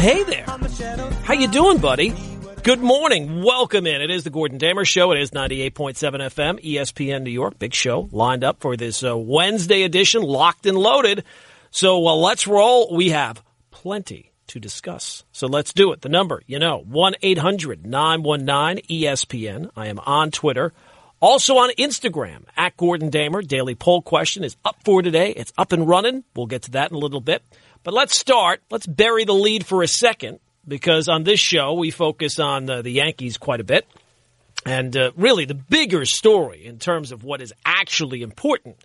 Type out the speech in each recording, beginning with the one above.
Hey there. How you doing, buddy? Good morning. Welcome in. It is the Gordon Damer Show. It is 98.7 FM, ESPN New York. Big show lined up for this uh, Wednesday edition, locked and loaded. So uh, let's roll. We have plenty to discuss. So let's do it. The number, you know, 1 800 919 ESPN. I am on Twitter. Also on Instagram, at Gordon Damer. Daily poll question is up for today. It's up and running. We'll get to that in a little bit. But let's start. Let's bury the lead for a second because on this show we focus on uh, the Yankees quite a bit. And uh, really, the bigger story in terms of what is actually important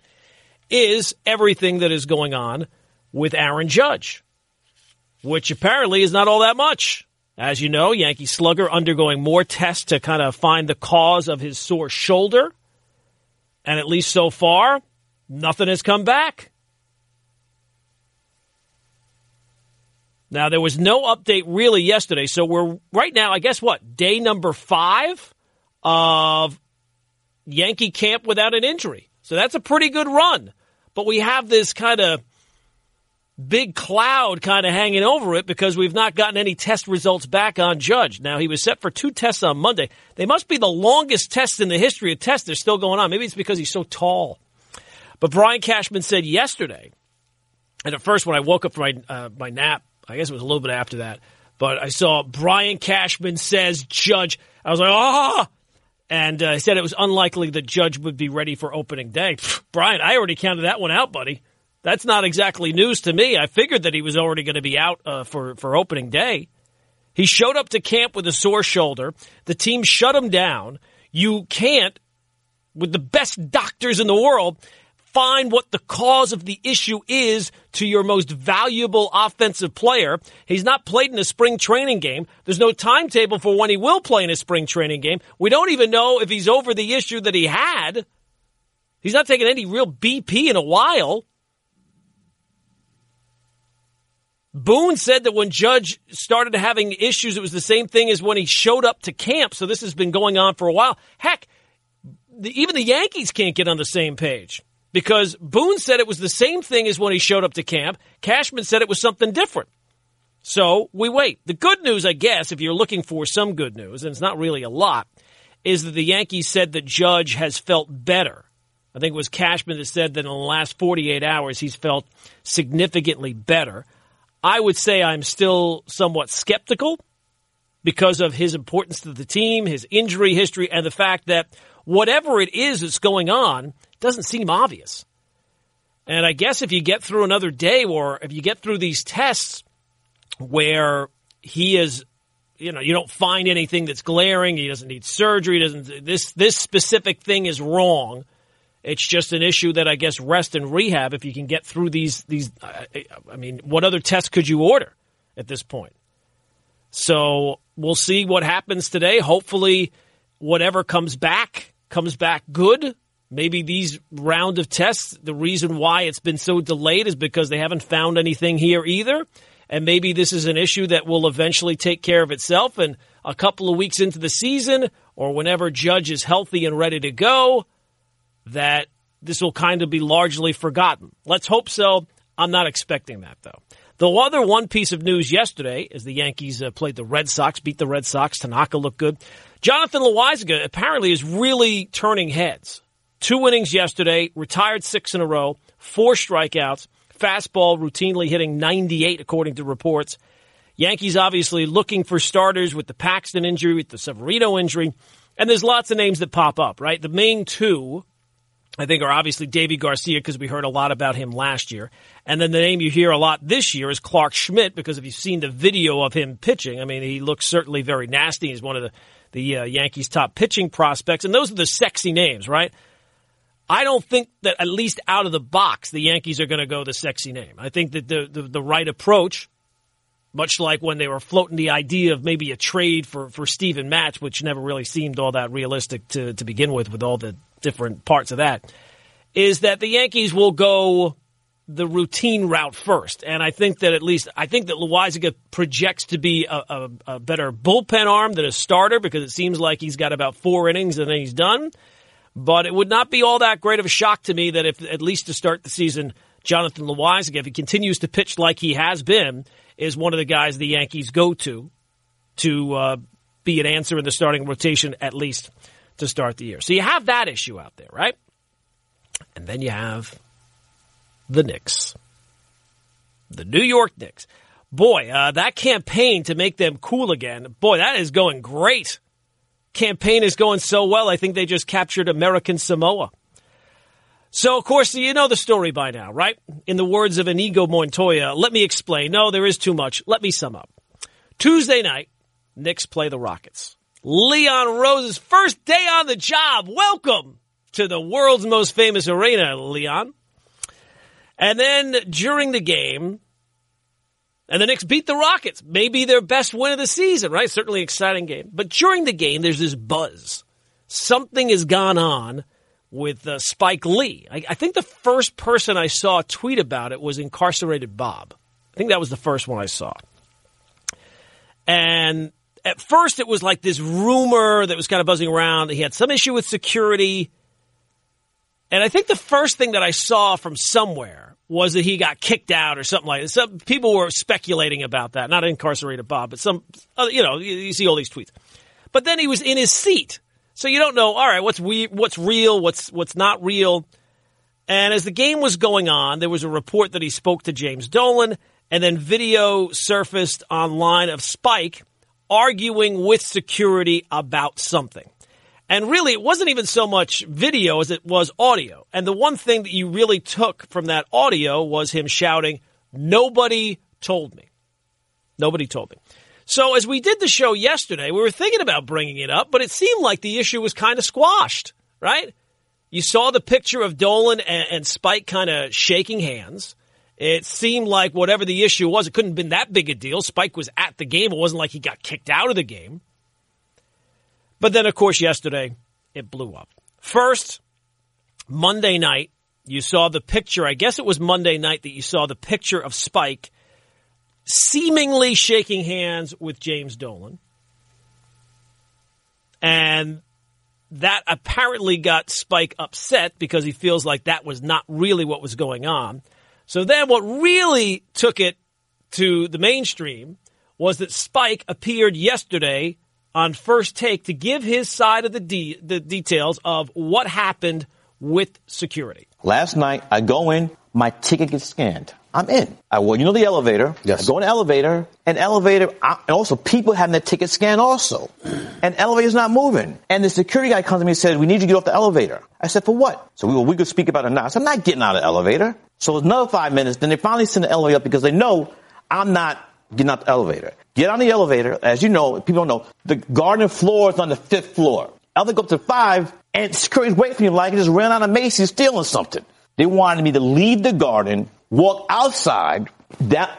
is everything that is going on with Aaron Judge, which apparently is not all that much. As you know, Yankee slugger undergoing more tests to kind of find the cause of his sore shoulder. And at least so far, nothing has come back. Now, there was no update really yesterday. So we're right now, I guess what, day number five of Yankee camp without an injury. So that's a pretty good run. But we have this kind of big cloud kind of hanging over it because we've not gotten any test results back on Judge. Now, he was set for two tests on Monday. They must be the longest tests in the history of tests. They're still going on. Maybe it's because he's so tall. But Brian Cashman said yesterday, and at first when I woke up from my, uh, my nap, I guess it was a little bit after that, but I saw Brian Cashman says Judge. I was like, ah! And uh, said it was unlikely that Judge would be ready for opening day. Brian, I already counted that one out, buddy. That's not exactly news to me. I figured that he was already going to be out uh, for, for opening day. He showed up to camp with a sore shoulder. The team shut him down. You can't, with the best doctors in the world, find what the cause of the issue is to your most valuable offensive player. He's not played in a spring training game. There's no timetable for when he will play in a spring training game. We don't even know if he's over the issue that he had. He's not taking any real BP in a while. Boone said that when Judge started having issues, it was the same thing as when he showed up to camp. So this has been going on for a while. Heck, the, even the Yankees can't get on the same page because Boone said it was the same thing as when he showed up to camp. Cashman said it was something different. So we wait. The good news, I guess, if you're looking for some good news, and it's not really a lot, is that the Yankees said that Judge has felt better. I think it was Cashman that said that in the last 48 hours he's felt significantly better. I would say I'm still somewhat skeptical because of his importance to the team, his injury history, and the fact that whatever it is that's going on doesn't seem obvious. And I guess if you get through another day or if you get through these tests where he is, you know, you don't find anything that's glaring, he doesn't need surgery, doesn't this this specific thing is wrong it's just an issue that I guess rest and rehab. If you can get through these these, I mean, what other tests could you order at this point? So we'll see what happens today. Hopefully, whatever comes back comes back good. Maybe these round of tests, the reason why it's been so delayed is because they haven't found anything here either. And maybe this is an issue that will eventually take care of itself. And a couple of weeks into the season, or whenever Judge is healthy and ready to go, that this will kind of be largely forgotten. Let's hope so. I'm not expecting that, though. The other one piece of news yesterday is the Yankees uh, played the Red Sox, beat the Red Sox. Tanaka looked good. Jonathan Loáisiga apparently is really turning heads. Two innings yesterday, retired six in a row, four strikeouts, fastball routinely hitting 98 according to reports. Yankees obviously looking for starters with the Paxton injury, with the Severino injury, and there's lots of names that pop up, right? The main two I think are obviously Deivi Garcia because we heard a lot about him last year. And then the name you hear a lot this year is Clarke Schmidt because if you've seen the video of him pitching, I mean, he looks certainly very nasty. He's one of the, the uh, Yankees' top pitching prospects. And those are the sexy names, right? I don't think that at least out of the box, the Yankees are going to go the sexy name. I think that the, the, the right approach, much like when they were floating the idea of maybe a trade for, for Steven Matz, which never really seemed all that realistic to, to begin with, with all the different parts of that, is that the Yankees will go the routine route first. And I think that at least, I think that Loáisiga projects to be a, a, a, better bullpen arm than a starter because it seems like he's got about four innings and then he's done. But it would not be all that great of a shock to me that if, at least to start the season, Jonathan Loáisiga, if he continues to pitch like he has been, is one of the guys the Yankees go to to uh, be an answer in the starting rotation at least to start the year. So you have that issue out there, right? And then you have the Knicks, the New York Knicks. Boy, uh, that campaign to make them cool again, boy, that is going great. Campaign is going so well. I think they just captured American Samoa. So, of course, you know the story by now, right? In the words of Inigo Montoya, let me explain. No, there is too much. Let me sum up. Tuesday night, Knicks play the Rockets. Leon Rose's first day on the job. Welcome to the world's most famous arena, Leon. And then during the game, and the Knicks beat the Rockets. Maybe their best win of the season, right? Certainly exciting game. But during the game, there's this buzz. Something has gone on with uh, Spike Lee. I, I, think the first person I saw tweet about it was incarcerated Bob. I think that was the first one I saw. And at first, it was like this rumor that was kind of buzzing around. That he had some issue with security. And I think the first thing that I saw from somewhere was that he got kicked out or something like that. Some people were speculating about that. Not incarcerated Bob, but some, you know, you see all these tweets. But then he was in his seat. So you don't know, all right, what's we, what's real, what's, what's not real. And as the game was going on, there was a report that he spoke to James Dolan and then video surfaced online of Spike arguing with security about something. And really, it wasn't even so much video as it was audio. And the one thing that you really took from that audio was him shouting, Nobody told me. Nobody told me. So as we did the show yesterday, we were thinking about bringing it up, but it seemed like the issue was kind of squashed, right? You saw the picture of Dolan and, and Spike kind of shaking hands. It seemed like whatever the issue was, it couldn't have been that big a deal. Spike was at the game. It wasn't like he got kicked out of the game. But then, of course, yesterday it blew up. First, Monday night, you saw the picture. I guess it was Monday night that you saw the picture of Spike seemingly shaking hands with James Dolan. And that apparently got Spike upset because he feels like that was not really what was going on. So then what really took it to the mainstream was that Spike appeared yesterday on first take to give his side of the, de- the details of what happened with security. Last night, I go in, my ticket gets scanned. I'm in. I well, you know the elevator. Yes. I go in the elevator, and elevator, I, and also people having their ticket scanned also. And elevator's not moving. And the security guy comes to me and says, we need you to get off the elevator. I said, for what? So we, well, we could speak about it now. I said, I'm not getting out of the elevator. So it's another five minutes. Then they finally send the elevator up because they know I'm not getting out the elevator. Get on the elevator. As you know, people don't know, the garden floor is on the fifth floor. Elevator go up to five, and security's waiting for you like I just ran out of Macy's stealing something. They wanted me to leave the garden, walk outside,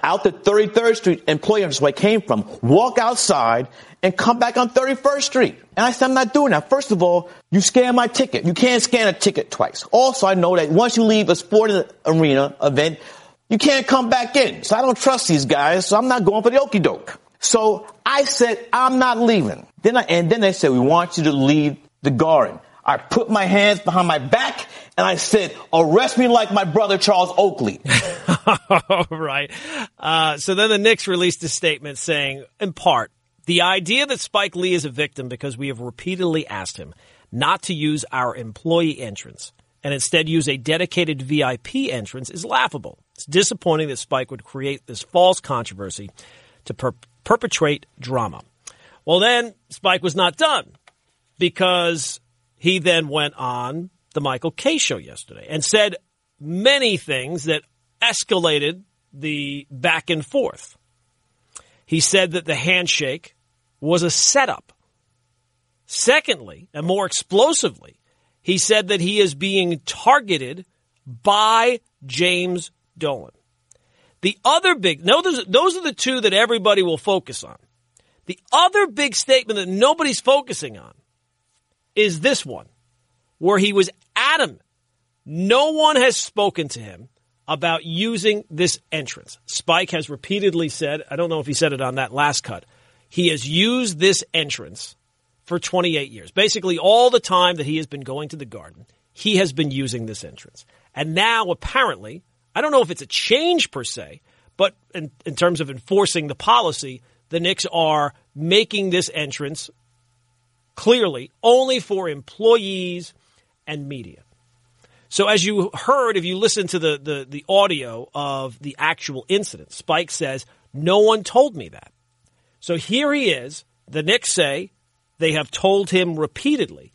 out to 33rd Street, employee that's where I came from, walk outside, and come back on 31st Street. And I said, I'm not doing that. First of all, you scan my ticket. You can't scan a ticket twice. Also, I know that once you leave a sporting arena event, you can't come back in. So I don't trust these guys, so I'm not going for the okey doke. So I said, I'm not leaving. Then I, and then they said, we want you to leave the garden. I put my hands behind my back and I said, arrest me like my brother Charles Oakley. All right. Uh, so then the Knicks released a statement saying, in part, the idea that Spike Lee is a victim because we have repeatedly asked him not to use our employee entrance and instead use a dedicated VIP entrance is laughable. It's disappointing that Spike would create this false controversy to per- perpetrate drama. Well, then Spike was not done because he then went on the Michael Kay show yesterday and said many things that escalated the back and forth. He said that the handshake was a setup. Secondly, and more explosively, he said that he is being targeted by James Dolan. The other big, no, those, those are the two that everybody will focus on. The other big statement that nobody's focusing on is this one, where he was adamant. No one has spoken to him about using this entrance. Spike has repeatedly said, I don't know if he said it on that last cut, he has used this entrance for 28 years. Basically, all the time that he has been going to the garden, he has been using this entrance. And now, apparently, I don't know if it's a change per se, but in, in terms of enforcing the policy, the Knicks are making this entrance clearly only for employees and media. So as you heard, if you listen to the, the, the audio of the actual incident, Spike says, no one told me that. So here he is. The Knicks say they have told him repeatedly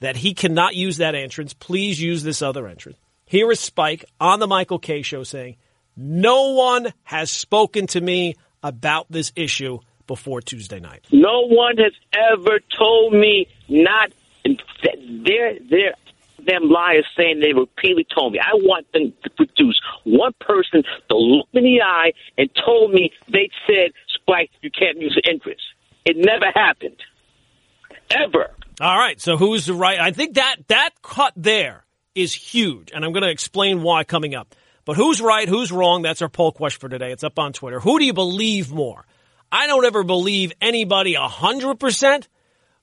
that he cannot use that entrance. Please use this other entrance. Here is Spike on the Michael Kay show saying, no one has spoken to me about this issue before Tuesday night. No one has ever told me not. They're, they're, them liars saying they repeatedly told me. I want them to produce one person to look me in the eye and told me they said, Spike, you can't use the interest. It never happened. Ever. All right. So who's the right? I think that that cut there is huge, and I'm going to explain why coming up. But who's right? Who's wrong? That's our poll question for today. It's up on Twitter. Who do you believe more? I don't ever believe anybody 100%,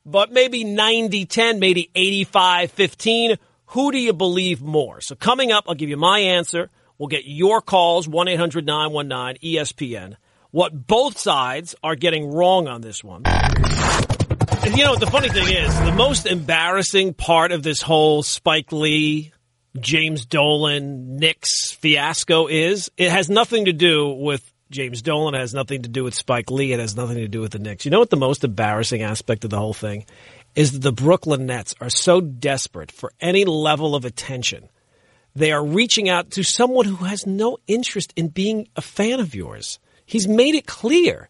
but maybe 90 10, maybe 85 15. Who do you believe more? So coming up, I'll give you my answer. We'll get your calls, 1 800 919 ESPN. What both sides are getting wrong on this one. And you know, the funny thing is, the most embarrassing part of this whole Spike Lee, James Dolan, Knicks fiasco is it has nothing to do with James Dolan. It has nothing to do with Spike Lee. It has nothing to do with the Knicks. You know what the most embarrassing aspect of the whole thing is that the Brooklyn Nets are so desperate for any level of attention. They are reaching out to someone who has no interest in being a fan of yours. He's made it clear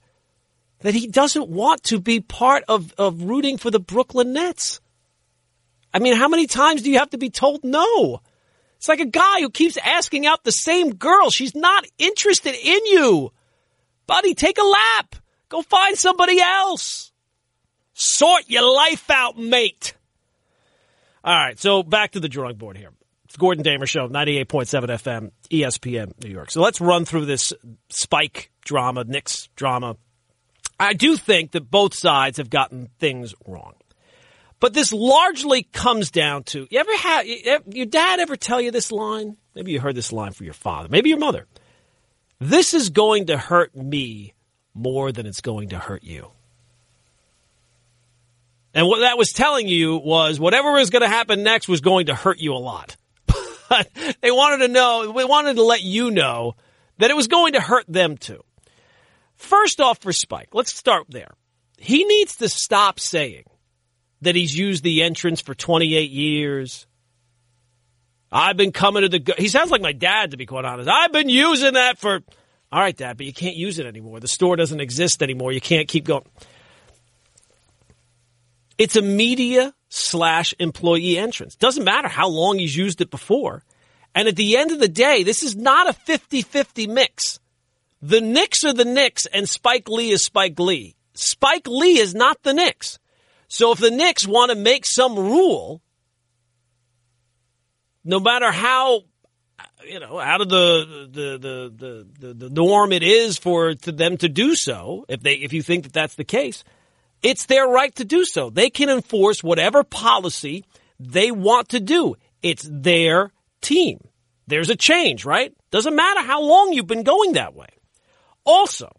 that he doesn't want to be part of, of rooting for the Brooklyn Nets. I mean, how many times do you have to be told no? It's like a guy who keeps asking out the same girl. She's not interested in you. Buddy, take a lap. Go find somebody else. Sort your life out, mate. All right, so back to the drawing board here. It's Gordon Damer Show, 98.7 FM, ESPN, New York. So let's run through this Spike drama, Knicks drama. I do think that both sides have gotten things wrong. But this largely comes down to you ever have your dad ever tell you this line? Maybe you heard this line from your father, maybe your mother. This is going to hurt me more than it's going to hurt you. And what that was telling you was whatever was going to happen next was going to hurt you a lot. But they wanted to know, they wanted to let you know that it was going to hurt them too. First off, for Spike, let's start there. He needs to stop saying that he's used the entrance for 28 years. I've been coming to the. He sounds like my dad, to be quite honest. I've been using that for. All right, Dad, but you can't use it anymore. The store doesn't exist anymore. You can't keep going. It's a media slash employee entrance. Doesn't matter how long he's used it before. And at the end of the day, this is not a 50 50 mix. The Knicks are the Knicks and Spike Lee is Spike Lee. Spike Lee is not the Knicks. So if the Knicks want to make some rule, no matter how you know out of the the the the, the norm it is for to them to do so, if they if you think that that's the case, it's their right to do so. They can enforce whatever policy they want to do. It's their team. There's a change, right? Doesn't matter how long you've been going that way. Also,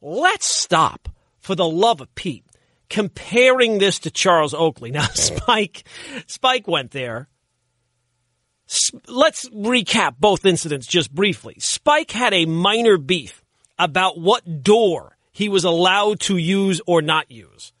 let's stop, for the love of Pete, comparing this to Charles Oakley. Now, Spike, Spike went there. Let's recap both incidents just briefly. Spike had a minor beef about what door he was allowed to use or not use.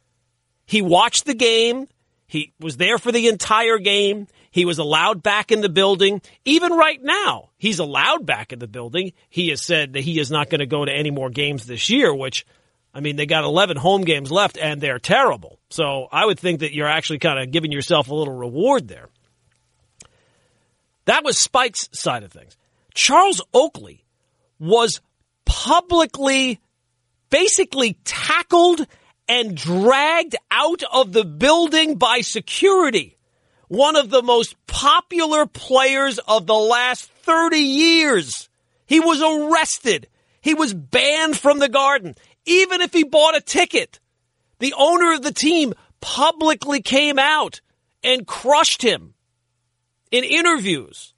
He watched the game. He was there for the entire game. He was allowed back in the building. Even right now, he's allowed back in the building. He has said that he is not going to go to any more games this year, which, I mean, they got 11 home games left and they're terrible. So I would think that you're actually kind of giving yourself a little reward there. That was Spike's side of things. Charles Oakley was publicly basically tackled and dragged out of the building by security. One of the most popular players of the last 30 years. He was arrested. He was banned from the garden. Even if he bought a ticket, the owner of the team publicly came out and crushed him in interviews.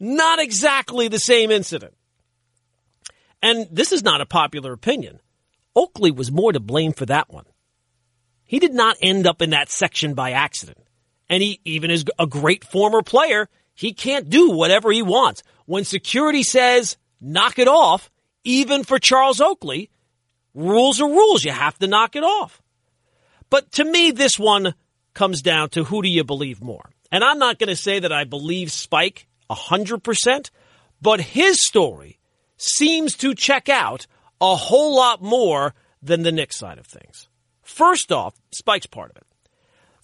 Not exactly the same incident. And this is not a popular opinion. Oakley was more to blame for that one. He did not end up in that section by accident. And he even is a great former player. He can't do whatever he wants. When security says, knock it off, even for Charles Oakley, rules are rules. You have to knock it off. But to me, this one comes down to who do you believe more? And I'm not going to say that I believe Spike 100%, but his story seems to check out a whole lot more than the Knicks side of things. First off, Spike's part of it.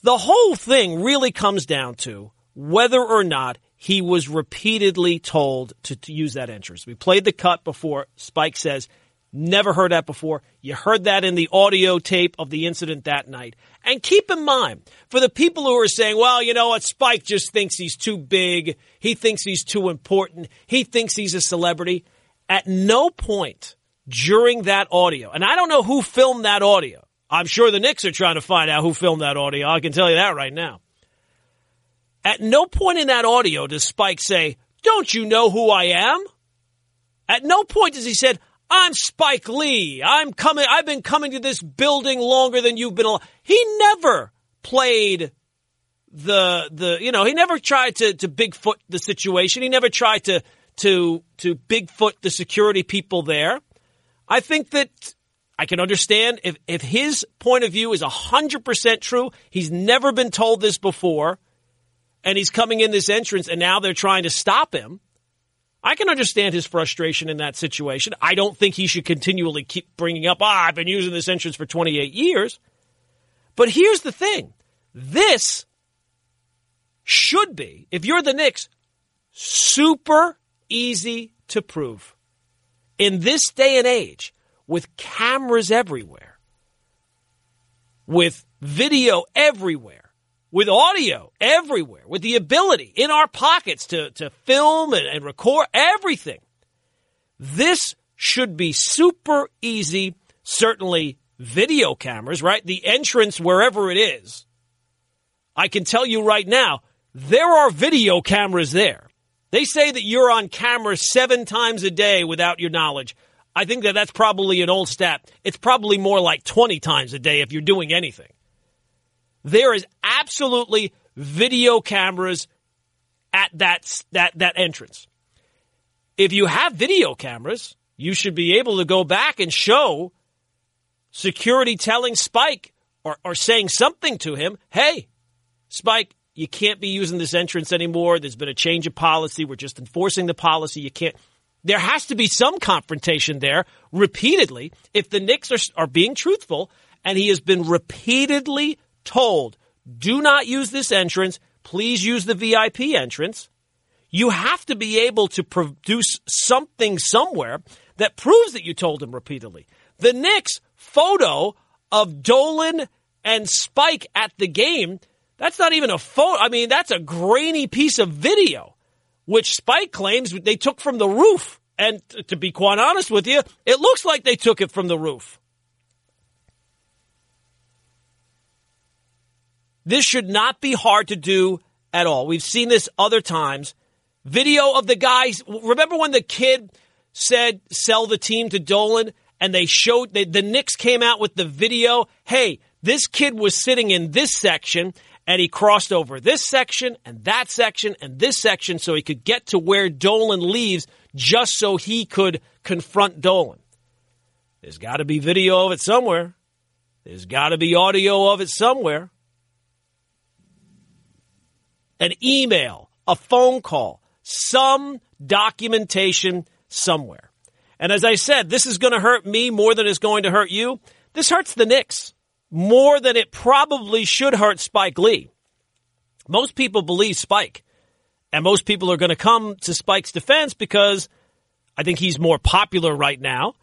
The whole thing really comes down to whether or not he was repeatedly told to, to, use that entrance. We played the cut before. Spike says, never heard that before. You heard that in the audio tape of the incident that night. And keep in mind, for the people who are saying, well, you know what, Spike just thinks he's too big. He thinks he's too important. He thinks he's a celebrity. At no point during that audio, and I don't know who filmed that audio. I'm sure the Knicks are trying to find out who filmed that audio. I can tell you that right now. At no point in that audio does Spike say, Don't you know who I am? At no point does he said, I'm Spike Lee. I'm coming I've been coming to this building longer than you've been. He never played the the you know, he never tried to to Bigfoot the situation. He never tried to to to Bigfoot the security people there. I think that I can understand if, if his point of view is 100% true, he's never been told this before, and he's coming in this entrance, and now they're trying to stop him. I can understand his frustration in that situation. I don't think he should continually keep bringing up, ah, I've been using this entrance for 28 years. But here's the thing this should be, if you're the Knicks, super easy to prove. In this day and age, with cameras everywhere, with video everywhere, with audio everywhere, with the ability in our pockets to, to film and, and record everything. This should be super easy. Certainly, video cameras, right? The entrance, wherever it is. I can tell you right now, there are video cameras there. They say that you're on camera seven times a day without your knowledge. I think that that's probably an old stat. It's probably more like 20 times a day if you're doing anything. There is absolutely video cameras at that, that, that entrance. If you have video cameras, you should be able to go back and show security telling Spike or, or saying something to him, hey, Spike, you can't be using this entrance anymore. There's been a change of policy. We're just enforcing the policy. You can't. There has to be some confrontation there repeatedly if the Knicks are, are being truthful and he has been repeatedly told, do not use this entrance. Please use the VIP entrance. You have to be able to produce something somewhere that proves that you told him repeatedly. The Knicks photo of Dolan and Spike at the game, that's not even a photo. I mean, that's a grainy piece of video which Spike claims they took from the roof. And to be quite honest with you, it looks like they took it from the roof. This should not be hard to do at all. We've seen this other times. Video of the guys. Remember when the kid said, sell the team to Dolan? And they showed, they, the Knicks came out with the video. Hey, this kid was sitting in this section and he crossed over this section and that section and this section so he could get to where Dolan leaves just so he could confront Dolan. There's got to be video of it somewhere. There's got to be audio of it somewhere. An email, a phone call, some documentation somewhere. And as I said, this is going to hurt me more than it's going to hurt you. This hurts the Knicks more than it probably should hurt Spike Lee. Most people believe Spike, and most people are going to come to Spike's defense because I think he's more popular right now.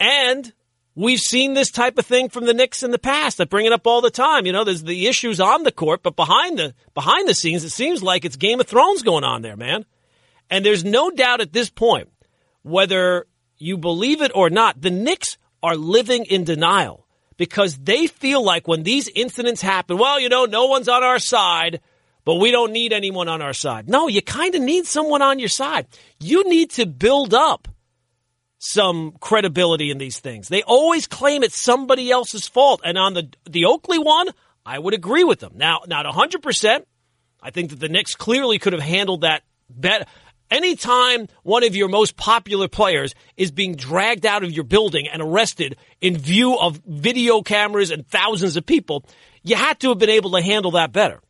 And we've seen this type of thing from the Knicks in the past. I bring it up all the time. You know, there's the issues on the court, but behind the behind the scenes, it seems like it's Game of Thrones going on there, man. And there's no doubt at this point, whether you believe it or not, the Knicks are living in denial because they feel like when these incidents happen, well, you know, no one's on our side. but we don't need anyone on our side. No, you kind of need someone on your side. You need to build up some credibility in these things. They always claim it's somebody else's fault. And on the, the Oakley one, I would agree with them. Now, not 100%. I think that the Knicks clearly could have handled that better. Anytime one of your most popular players is being dragged out of your building and arrested in view of video cameras and thousands of people, you had to have been able to handle that better.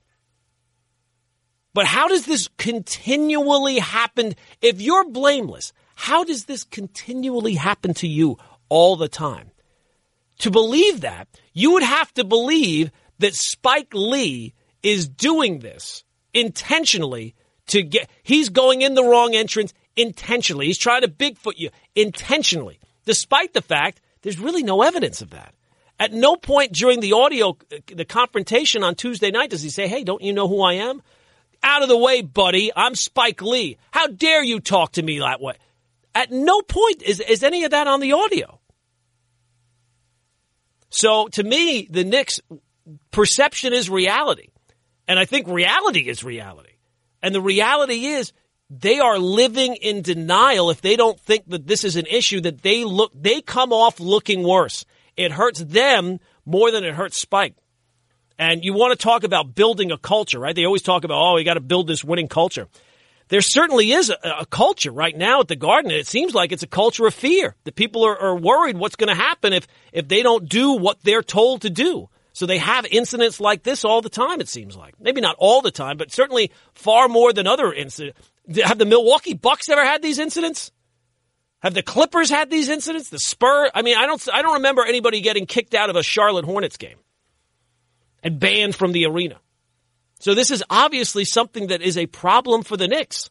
But how does this continually happen? If you're blameless, how does this continually happen to you all the time? To believe that, you would have to believe that Spike Lee is doing this intentionally to get, he's going in the wrong entrance intentionally. He's trying to Bigfoot you intentionally, despite the fact there's really no evidence of that. At no point during the audio, the confrontation on Tuesday night does he say, Hey, don't you know who I am? Out of the way, buddy. I'm Spike Lee. How dare you talk to me that way? At no point is, is any of that on the audio. So to me, the Knicks perception is reality. And I think reality is reality. And the reality is they are living in denial if they don't think that this is an issue that they look they come off looking worse. It hurts them more than it hurts Spike. And you want to talk about building a culture, right? They always talk about, oh, we got to build this winning culture there certainly is a, a, culture right now at the Garden. It seems like it's a culture of fear. The people are, are worried what's going to happen if if they don't do what they're told to do. So they have incidents like this all the time. It seems like maybe not all the time, but certainly far more than other incidents. Have the Milwaukee Bucks ever had these incidents? Have the Clippers had these incidents? The Spur? I mean, I don't. I don't remember anybody getting kicked out of a Charlotte Hornets game and banned from the arena. So this is obviously something that is a problem for the Knicks.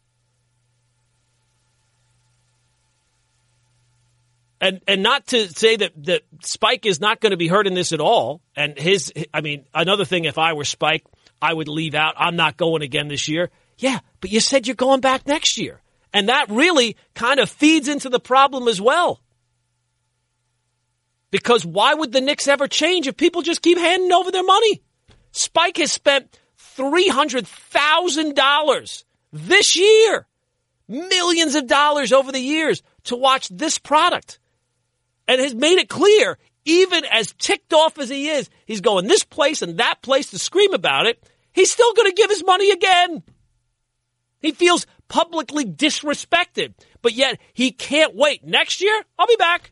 And and not to say that that Spike is not going to be hurt in this at all. And his, I mean, another thing. If I were Spike, I would leave out. I'm not going again this year. Yeah, but you said you're going back next year, and that really kind of feeds into the problem as well. Because why would the Knicks ever change if people just keep handing over their money? Spike has spent $300,000 this year. Millions of dollars over the years to watch this product. And has made it clear, even as ticked off as he is, he's going this place and that place to scream about it. He's still going to give his money again. He feels publicly disrespected, but yet he can't wait. Next year, I'll be back.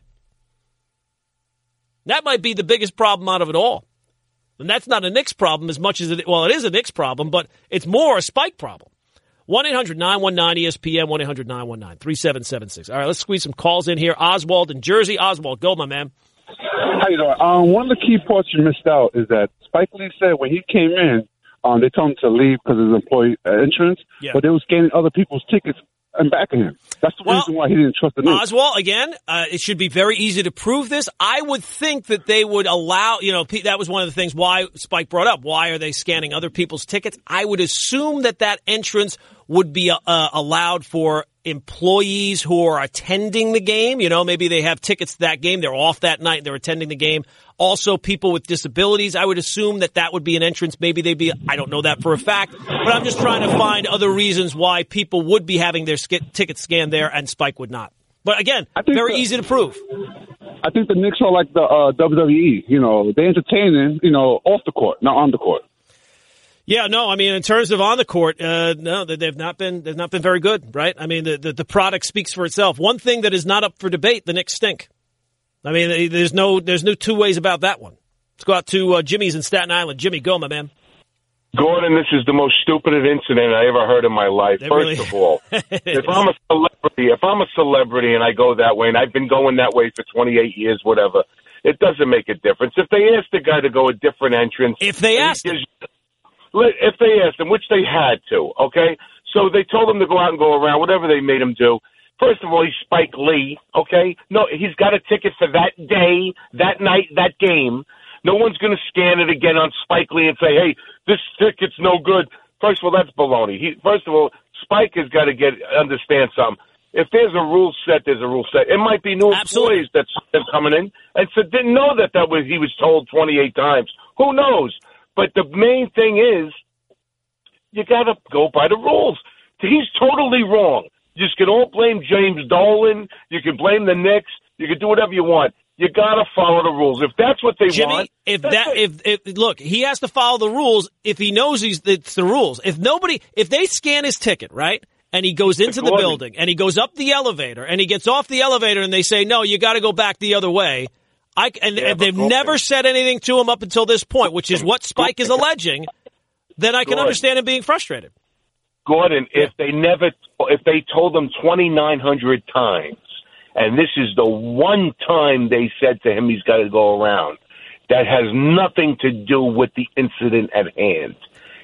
That might be the biggest problem out of it all. And that's not a Knicks problem as much as it, well, it is a Knicks problem, but it's more a Spike problem. 1 800 919 ESPN, 1 800 919 3776. All right, let's squeeze some calls in here. Oswald in Jersey. Oswald, go, my man. How you doing? Um, one of the key parts you missed out is that Spike Lee said when he came in, um, they told him to leave because of his employee uh, insurance, yeah. but they were scanning other people's tickets and backing him. That's the well, reason why he didn't trust the Knicks. Oswald, again, uh, it should be very easy to prove this. I would think that they would allow, you know, that was one of the things why Spike brought up. Why are they scanning other people's tickets? I would assume that that entrance would be uh, allowed for employees who are attending the game. You know, maybe they have tickets to that game. They're off that night. They're attending the game. Also, people with disabilities. I would assume that that would be an entrance. Maybe they'd be, I don't know that for a fact, but I'm just trying to find other reasons why people would be having their sk- tickets scanned there and Spike would not. But again, very the, easy to prove. I think the Knicks are like the uh, WWE. You know, they're entertaining, you know, off the court, not on the court. Yeah, no, I mean, in terms of on the court, uh, no, they've not been they've not been very good, right? I mean, the, the, the product speaks for itself. One thing that is not up for debate: the Knicks stink. I mean, there's no there's no two ways about that one. Let's go out to uh, Jimmy's in Staten Island. Jimmy, go, my man. Gordon, this is the most stupidest incident I ever heard in my life. It First really... of all, if I'm a celebrity, if I'm a celebrity and I go that way, and I've been going that way for 28 years, whatever, it doesn't make a difference. If they ask the guy to go a different entrance, if they ask, if they asked him, which they had to, okay? So they told him to go out and go around, whatever they made him do. First of all, he's Spike Lee, okay? No, he's got a ticket for that day, that night, that game. No one's going to scan it again on Spike Lee and say, hey, this ticket's no good. First of all, that's baloney. He, first of all, Spike has got to get understand something. If there's a rule set, there's a rule set. It might be new Absolutely. employees that's, that's coming in and so didn't know that that was he was told 28 times. Who knows? But the main thing is, You got to go by the rules. He's totally wrong. You can all blame James Dolan. You can blame the Knicks. You can do whatever you want. You got to follow the rules. If that's what they Jimmy, want, if that, if, if look, he has to follow the rules. If he knows he's it's the rules. If nobody, if they scan his ticket, right, and he goes into the building and he goes up the elevator and he gets off the elevator and they say, no, you got to go back the other way. I and, yeah, and they've never said anything to him up until this point, which is what Spike is alleging. Then I can understand him being frustrated. Gordon, if they never, if they told him 2,900 times, and this is the one time they said to him he's got to go around, that has nothing to do with the incident at hand.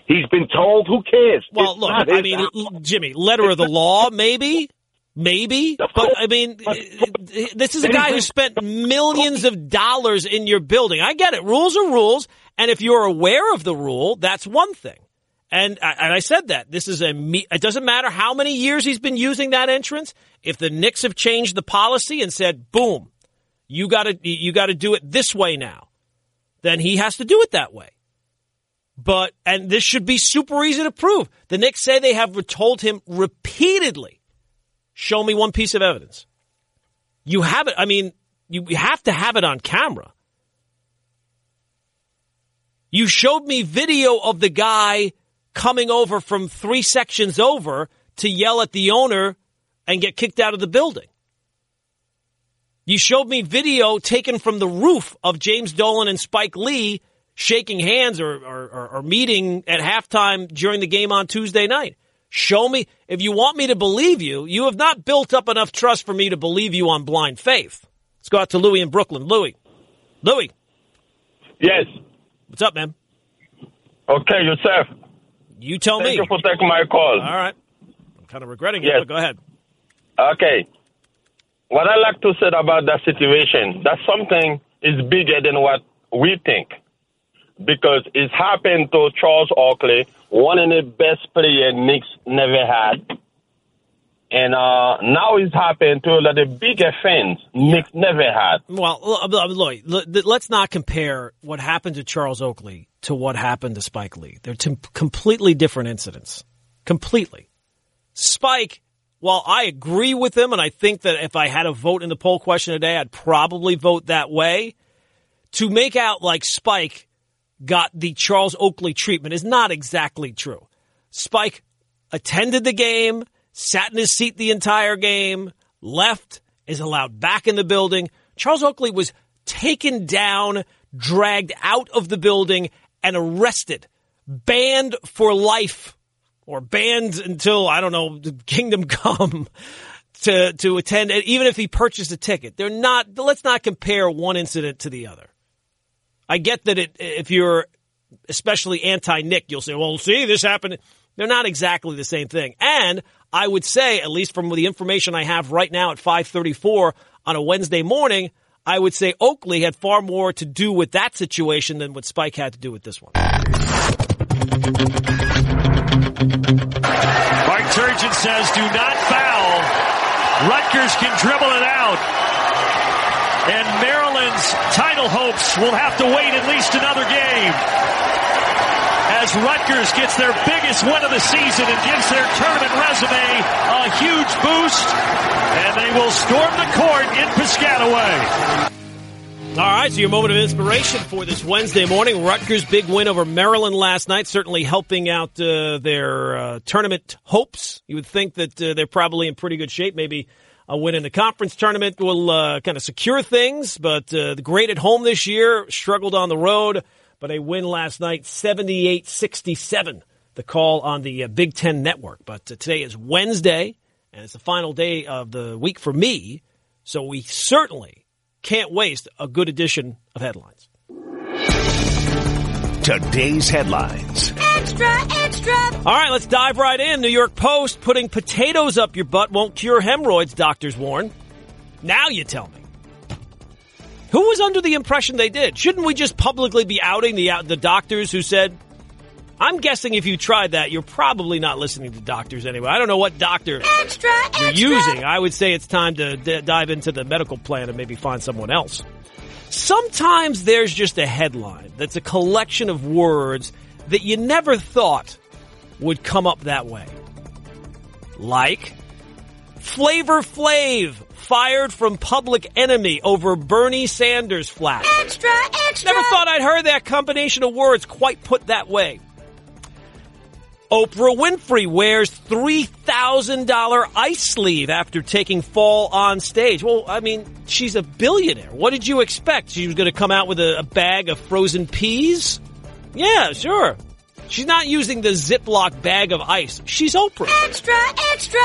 He's been told, who cares? Well, it's look, I mean, Jimmy, letter of the law, maybe. Maybe, but I mean, uh, uh, this is a guy who spent millions of dollars in your building. I get it. Rules are rules. And if you're aware of the rule, that's one thing. And I, and I said that this is a it doesn't matter how many years he's been using that entrance. If the Knicks have changed the policy and said, "Boom, you got to you got to do it this way now," then he has to do it that way. But and this should be super easy to prove. The Knicks say they have told him repeatedly, "Show me one piece of evidence." You have it. I mean, you have to have it on camera. You showed me video of the guy coming over from three sections over to yell at the owner and get kicked out of the building. You showed me video taken from the roof of James Dolan and Spike Lee shaking hands or, or, or, meeting at halftime during the game on Tuesday night. Show me, if you want me to believe you, you have not built up enough trust for me to believe you on blind faith. Let's go out to Louis in Brooklyn. Louis. Louis. Yes. What's up, man? Okay, yourself. You tell Thank me. Thank you for taking my call. All right. I'm kind of regretting yes. it, but go ahead. Okay. What I like to say about that situation, that something is bigger than what we think. Because it's happened to Charles Oakley, one of the best players Knicks never had. And uh, now it's happened to a lot of bigger fans Knicks never had. Well, look, let's not compare what happened to Charles Oakley to what happened to Spike Lee. They're two completely different incidents. Completely. Spike, while I agree with him, and I think that if I had a vote in the poll question today, I'd probably vote that way. To make out like Spike got the Charles Oakley treatment is not exactly true. Spike attended the game, sat in his seat the entire game, left, is allowed back in the building. Charles Oakley was taken down, dragged out of the building, and arrested, banned for life, or banned until, I don't know, the kingdom come. To, to attend, even if he purchased a ticket, they're not. Let's not compare one incident to the other. I get that it, if you're especially anti Nick, you'll say, "Well, see, this happened." They're not exactly the same thing. And I would say, at least from the information I have right now at 534 on a Wednesday morning, I would say Oakley had far more to do with that situation than what Spike had to do with this one. Mark Turgeon says, do not foul. Rutgers can dribble it out. And Title hopes will have to wait at least another game as Rutgers gets their biggest win of the season and gives their tournament resume a huge boost, and they will storm the court in Piscataway. All right, so your moment of inspiration for this Wednesday morning. Rutgers' big win over Maryland last night, certainly helping out uh, their uh, tournament hopes. You would think that uh, they're probably in pretty good shape. Maybe a win in the conference tournament will uh, kind of secure things, but uh, the great at home this year struggled on the road but a win last night, 78 67. The call on the uh, Big Ten Network. But uh, today is Wednesday, and it's the final day of the week for me. So we certainly can't waste a good edition of headlines. Today's headlines. Extra, extra. All right, let's dive right in. New York Post putting potatoes up your butt won't cure hemorrhoids, doctors warn. Now you tell me. Who was under the impression they did? Shouldn't we just publicly be outing the the doctors who said? I'm guessing if you tried that, you're probably not listening to doctors anyway. I don't know what doctor extra, you're extra. using. I would say it's time to d- dive into the medical plan and maybe find someone else. Sometimes there's just a headline that's a collection of words that you never thought would come up that way. Like Flavor Flav fired from Public Enemy over Bernie Sanders flat. Extra, extra. Never thought I'd heard that combination of words quite put that way. Oprah Winfrey wears $3,000 ice sleeve after taking fall on stage. Well, I mean, she's a billionaire. What did you expect? She was going to come out with a, a bag of frozen peas? Yeah, sure. She's not using the Ziploc bag of ice. She's Oprah. Extra, extra.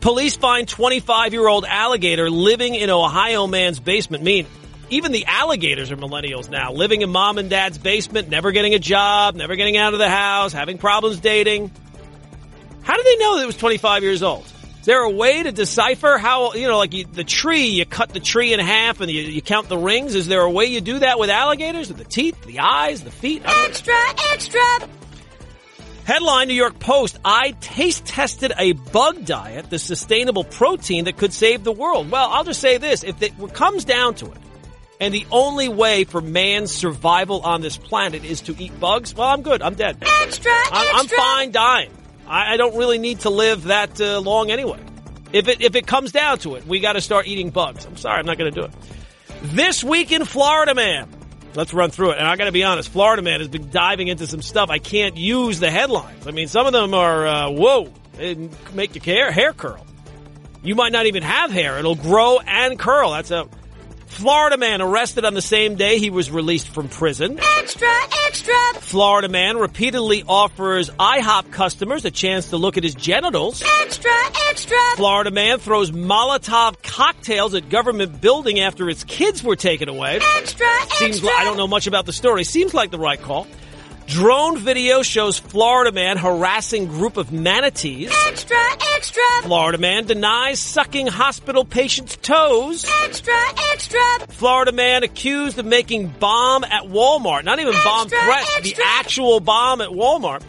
Police find 25 year old alligator living in Ohio man's basement. mean, even the alligators are millennials now, living in mom and dad's basement, never getting a job, never getting out of the house, having problems dating. How do they know that it was 25 years old? Is there a way to decipher how, you know, like you, the tree, you cut the tree in half and you, you, count the rings? Is there a way you do that with alligators? With the teeth, the eyes, the feet? Extra, extra. Headline New York Post I taste tested a bug diet, the sustainable protein that could save the world. Well, I'll just say this if it comes down to it, and the only way for man's survival on this planet is to eat bugs, well, I'm good. I'm dead. Extra, I'm, I'm fine dying. I, I, don't really need to live that uh, long anyway. If it if it comes down to it, we got to start eating bugs. I'm sorry, I'm not going to do it. This week in Florida, man. Let's run through it. And I got to be honest, Florida man has been diving into some stuff. I can't use the headlines. I mean, some of them are uh, whoa, it make your hair hair curl. You might not even have hair; it'll grow and curl. That's a Florida man arrested on the same day he was released from prison. Extra, extra. Florida man repeatedly offers IHOP customers a chance to look at his genitals. Extra, extra. Florida man throws Molotov cocktails at government building after his kids were taken away. Extra, Seems extra. Like, I don't know much about the story. Seems like the right call. Drone video shows Florida man harassing group of manatees. Extra, extra. Florida man denies sucking hospital patient's toes. Extra, extra. Florida man accused of making bomb at Walmart. Not even extra, bomb threats, extra. the actual bomb at Walmart.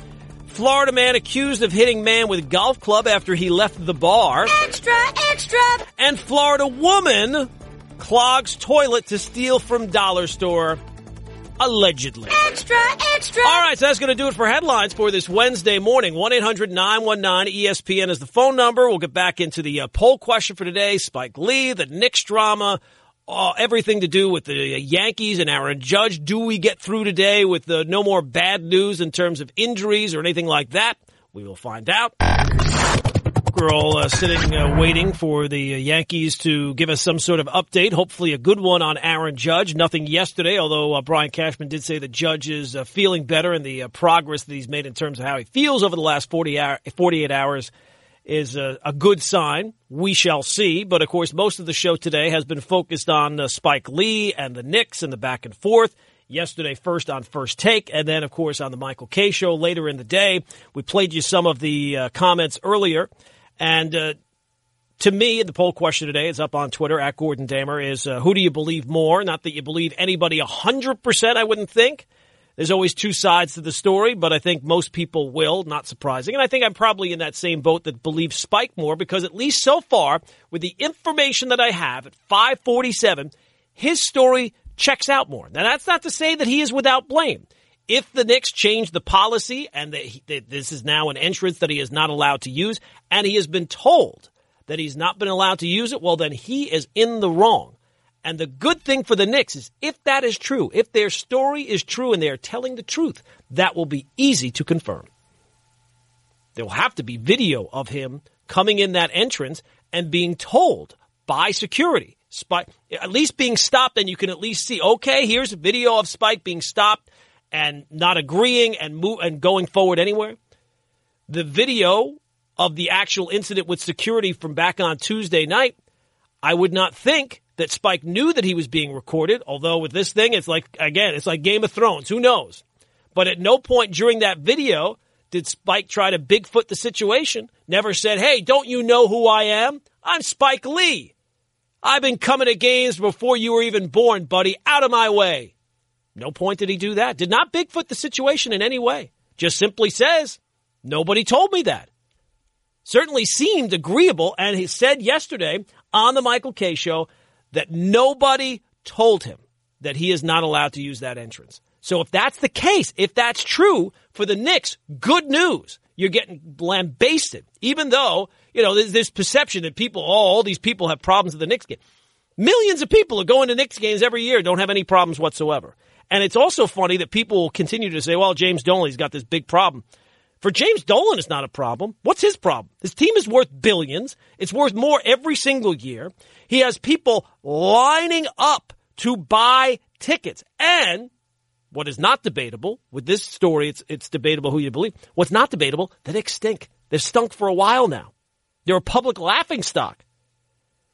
Florida man accused of hitting man with golf club after he left the bar. Extra, extra. And Florida woman clogs toilet to steal from dollar store. Allegedly. Extra, extra. All right, so that's going to do it for headlines for this Wednesday morning. 1-800-919-ESPN is the phone number. We'll get back into the uh, poll question for today. Spike Lee, the Knicks drama, uh, everything to do with the Yankees and Aaron Judge. Do we get through today with the no more bad news in terms of injuries or anything like that? We will find out. We're all uh, sitting uh, waiting for the uh, Yankees to give us some sort of update, hopefully a good one on Aaron Judge. Nothing yesterday, although uh, Brian Cashman did say the Judge is uh, feeling better and the progress that he's made in terms of how he feels over the last 40 hour, 48 hours is a, a, good sign. We shall see. But of course, most of the show today has been focused on Spike Lee and the Knicks and the back and forth yesterday first on First Take, and then, of course, on the Michael Kay Show later in the day. We played you some of the uh, comments earlier. And uh, to me, the poll question today is up on Twitter at Gordon Damer is uh, who do you believe more? Not that you believe anybody 100%, I wouldn't think. There's always two sides to the story, but I think most people will, not surprising. And I think I'm probably in that same boat that believes Spike more because at least so far, with the information that I have at 547, his story checks out more. Now that's not to say that he is without blame. If the Knicks change the policy and this is now an entrance that he is not allowed to use, and he has been told that he's not been allowed to use it, well, then he is in the wrong. And the good thing for the Knicks is if that is true, if their story is true and they are telling the truth, that will be easy to confirm. There will have to be video of him coming in that entrance and being told by security, Spike, at least being stopped, and you can at least see, okay, here's a video of Spike being stopped and not agreeing and move and going forward anywhere. The video of the actual incident with security from back on Tuesday night, I would not think that Spike knew that he was being recorded. Although with this thing, it's like again, it's like Game of Thrones. Who knows? But at no point during that video did Spike try to Bigfoot the situation. Never said, "Hey, don't you know who I am? I'm Spike Lee. I've been coming to games before you were even born, buddy. Out of my way." No point did he do that. Did not Bigfoot the situation in any way. Just simply says, nobody told me that. Certainly seemed agreeable, and he said yesterday on the Michael Kay show that nobody told him that he is not allowed to use that entrance. So if that's the case, if that's true for the Knicks, good news. you're getting lambasted. Even though, you know, there's this perception that people, oh, all these people have problems with the Knicks game. Millions of people are going to Knicks games every year, don't have any problems whatsoever. And it's also funny that people continue to say, well, James Dolan's got this big problem. For James Dolan, it's not a problem. What's his problem? His team is worth billions. It's worth more every single year. He has people lining up to buy tickets. And what is not debatable with this story, it's, it's debatable who you believe. What's not debatable, the Knicks stink. They've stunk for a while now. They're a public laughing stock.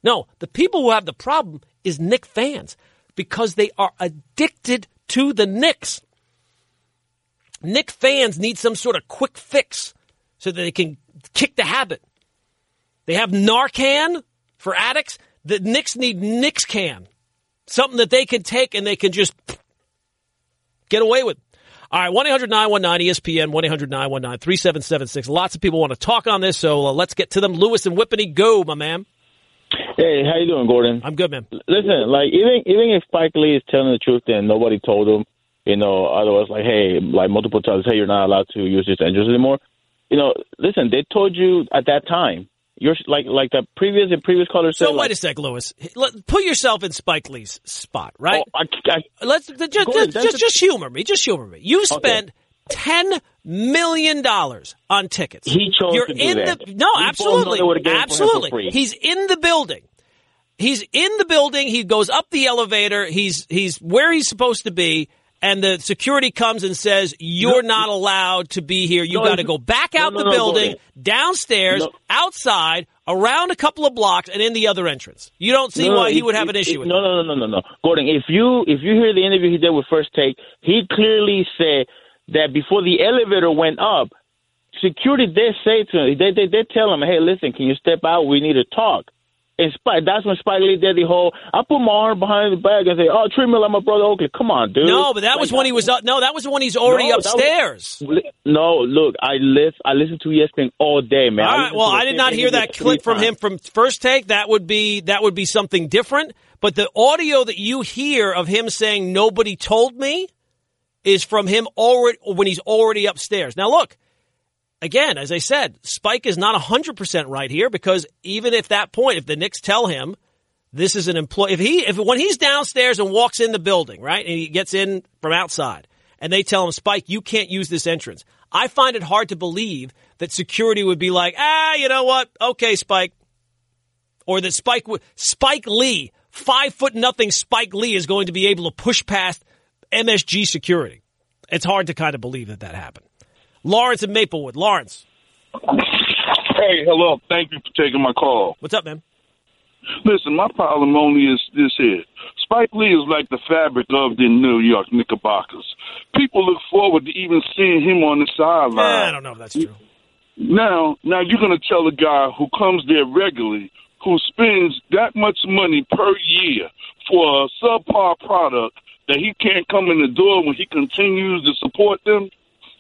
No, the people who have the problem is Knick fans because they are addicted to the Knicks. Knick fans need some sort of quick fix so that they can kick the habit. They have Narcan for addicts. The Knicks need Knicks can. Something that they can take and they can just get away with. All right, 1 800 919 ESPN, 1 800 919 3776. Lots of people want to talk on this, so uh, let's get to them. Lewis and Whippany, go, my man. Hey, how you doing, Gordon? I'm good, man. Listen, like even even if Spike Lee is telling the truth and nobody told him, you know, otherwise like, hey, like multiple times, hey, you're not allowed to use this entrance anymore. You know, listen, they told you at that time. You're like like the previous and previous callers said. So wait like, a sec, Lewis. Let, put yourself in Spike Lee's spot, right? Oh, I, I, Let's just Gordon, just, just, a- just humor me. Just humor me. You spent ten million dollars on tickets. He chose You're to do in that. the no, He absolutely, they would've given it to him for absolutely. He's in the building. He's in the building. He goes up the elevator. He's he's where he's supposed to be. And the security comes and says, "You're not allowed to be here. You No, got to go back out no, the no, building, downstairs, No. outside, around a couple of blocks, and in the other entrance." You don't see No, no, why he if- would have if- an issue if- with no, that. no, no, no, no, no. Gordon, if you if you hear the interview he did with First Take, he clearly said that before the elevator went up, security they say to him, they they did tell him, hey, listen, can you step out? We need to talk. And Spike, that's when Spike Lee did the whole. I put my arm behind the bag and say, "Oh, treat me like my brother Oakley." Come on, dude. No, but that Like, was when he was up. No, that was when he's already No, that was- upstairs. No, look, I listen. I listen to ESPN all day, man. All I Well, I did not hear that clip from times. him from first take. That would be that would be something different. But the audio that you hear of him saying "nobody told me" is from him already when he's already upstairs. Now, look. Again, as I said, Spike is not 100% right here because even if that point, if the Knicks tell him this is an employee, if he, if when he's downstairs and walks in the building, right, and he gets in from outside and they tell him, Spike, you can't use this entrance. I find it hard to believe that security would be like, ah, you know what? Okay, Spike. Or that Spike would, Spike Lee, five foot nothing Spike Lee is going to be able to push past MSG security. It's hard to kind of believe that that happened. Lawrence and Maplewood. Lawrence, Hey, hello. Thank you for taking my call. what's up, man? Listen, my problem only is this here. Spike Lee is like the fabric of the New York Knickerbockers. People look forward to even seeing him on the sideline. Yeah, I don't know if that's true. Now, now you're going to tell a guy who comes there regularly, who spends that much money per year for a subpar product, that he can't come in the door when he continues to support them?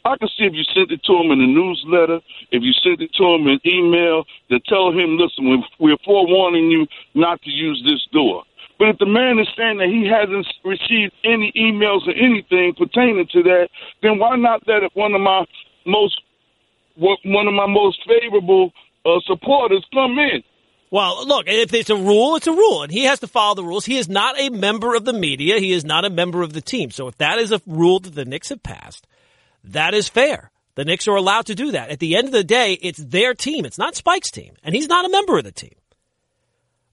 I can see if you sent it to him in a newsletter, if you sent it to him in email, to tell him, listen, we're, forewarning you not to use this door. But if the man is saying that he hasn't received any emails or anything pertaining to that, then why not let one of my most one of my most favorable uh, supporters come in? Well, look, if it's a rule, it's a rule, and he has to follow the rules. He is not a member of the media. He is not a member of the team. So if that is a rule that the Knicks have passed, that is fair. The Knicks are allowed to do that. At the end of the day, it's their team. It's not Spike's team, and he's not a member of the team.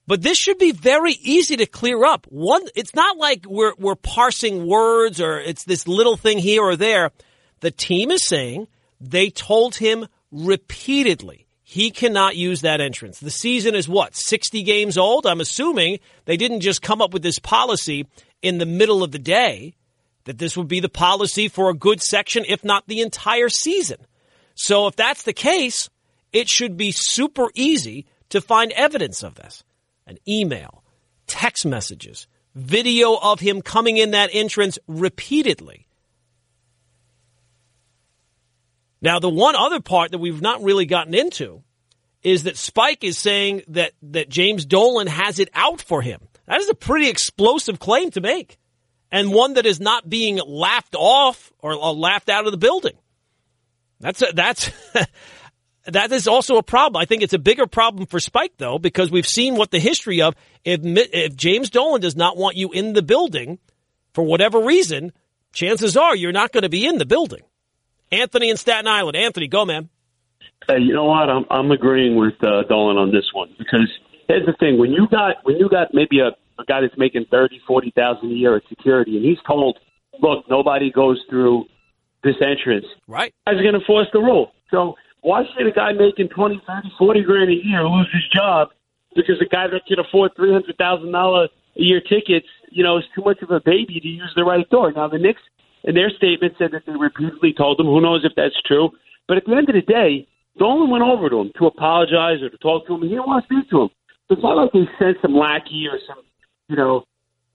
But this should be very easy to clear up. One, it's not like we're we're parsing words or it's this little thing here or there. The team is saying they told him repeatedly he cannot use that entrance. The season is what, 60 games old? I'm assuming they didn't just come up with this policy in the middle of the day, that this would be the policy for a good section, if not the entire season. So if that's the case, it should be super easy to find evidence of this. An email, text messages, video of him coming in that entrance repeatedly. Now, the one other part that we've not really gotten into is that Spike is saying that, that James Dolan has it out for him. That is a pretty explosive claim to make, and one that is not being laughed off or, laughed out of the building. That's a, that's that is also a problem. I think it's a bigger problem for Spike though because we've seen what the history of if if James Dolan does not want you in the building for whatever reason, chances are you're not going to be in the building. Anthony in Staten Island. Anthony, go man. Hey, you know what? I'm I'm agreeing with uh, Dolan on this one because here's the thing: when you got when you got maybe a, a guy that's making thirty, forty thousand a year at security, and he's told, "Look, nobody goes through this entrance," right? Guys going to force the rule. So why should a guy making twenty, thirty, forty grand a year lose his job because a guy that can afford three hundred thousand dollar a year tickets, you know, is too much of a baby to use the right door? Now the Knicks, in their statement, said that they repeatedly told him. Who knows if that's true? But at the end of the day Dolan went over to him to apologize or to talk to him. He didn't want to speak to him. So It's not like they sent some lackey or some, you know,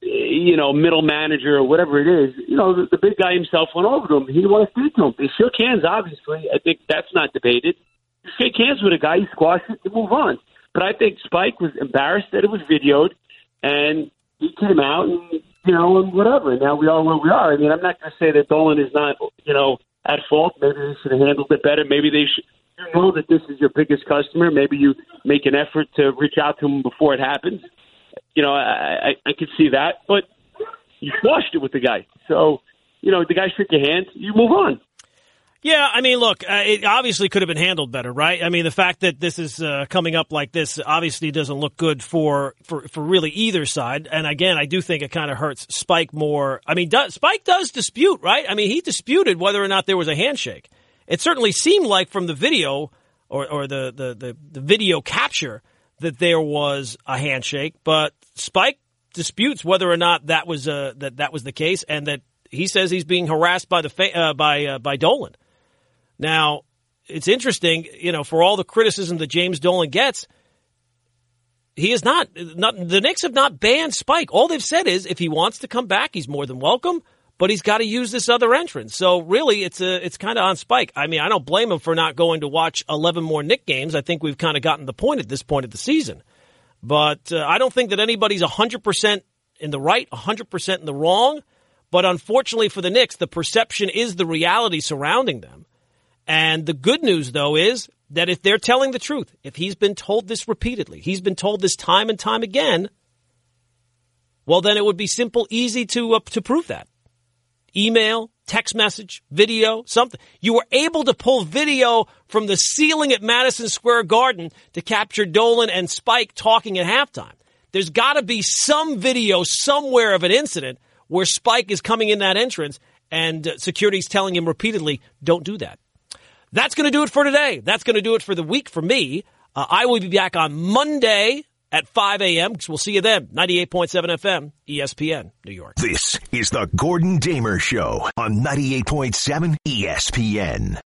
you know, middle manager or whatever it is. You know, the, the big guy himself went over to him. He didn't want to speak to him. They shook hands, obviously. I think that's not debated. You shake hands with a guy, you squash it, you move on. But I think Spike was embarrassed that it was videoed, and he came out and, you know, and whatever. Now we are where we are. I mean, I'm not going to say that Dolan is not, you know, at fault. Maybe they should have handled it better. Maybe they should you know that this is your biggest customer, maybe you make an effort to reach out to them before it happens. You know, I, I, I could see that, but you squashed it with the guy. So, you know, the guy shook your hand, you move on. Yeah, I mean, look, uh, it obviously could have been handled better, right? I mean, the fact that this is uh, coming up like this obviously doesn't look good for, for, for really either side. And again, I do think it kind of hurts Spike more. I mean, Spike does dispute, right? I mean, he disputed whether or not there was a handshake. It certainly seemed like from the video or, or the, the, the, the video capture that there was a handshake, but Spike disputes whether or not that was uh, that that was the case, and that he says he's being harassed by the fa- uh, by uh, by Dolan. Now, it's interesting, you know, for all the criticism that James Dolan gets, he is not, not the Knicks have not banned Spike. All they've said is if he wants to come back, he's more than welcome but he's got to use this other entrance. So really, it's a it's kind of on Spike. I mean, I don't blame him for not going to watch eleven more Knick games. I think we've kind of gotten the point at this point of the season. But uh, I don't think that anybody's hundred percent in the right, hundred percent in the wrong. But unfortunately for the Knicks, the perception is the reality surrounding them. And the good news, though, is that if they're telling the truth, if he's been told this repeatedly, he's been told this time and time again, well, then it would be simple, easy to uh, to prove that email, text message, video, something. You were able to pull video from the ceiling at Madison Square Garden to capture Dolan and Spike talking at halftime. There's got to be some video somewhere of an incident where Spike is coming in that entrance and uh, security's telling him repeatedly, don't do that. That's going to do it for today. That's going to do it for the week for me. Uh, I will be back on Monday at 5 a.m. We'll see you then. 98.7 FM, ESPN, New York. This is the Gordon Damer Show on 98.7 ESPN.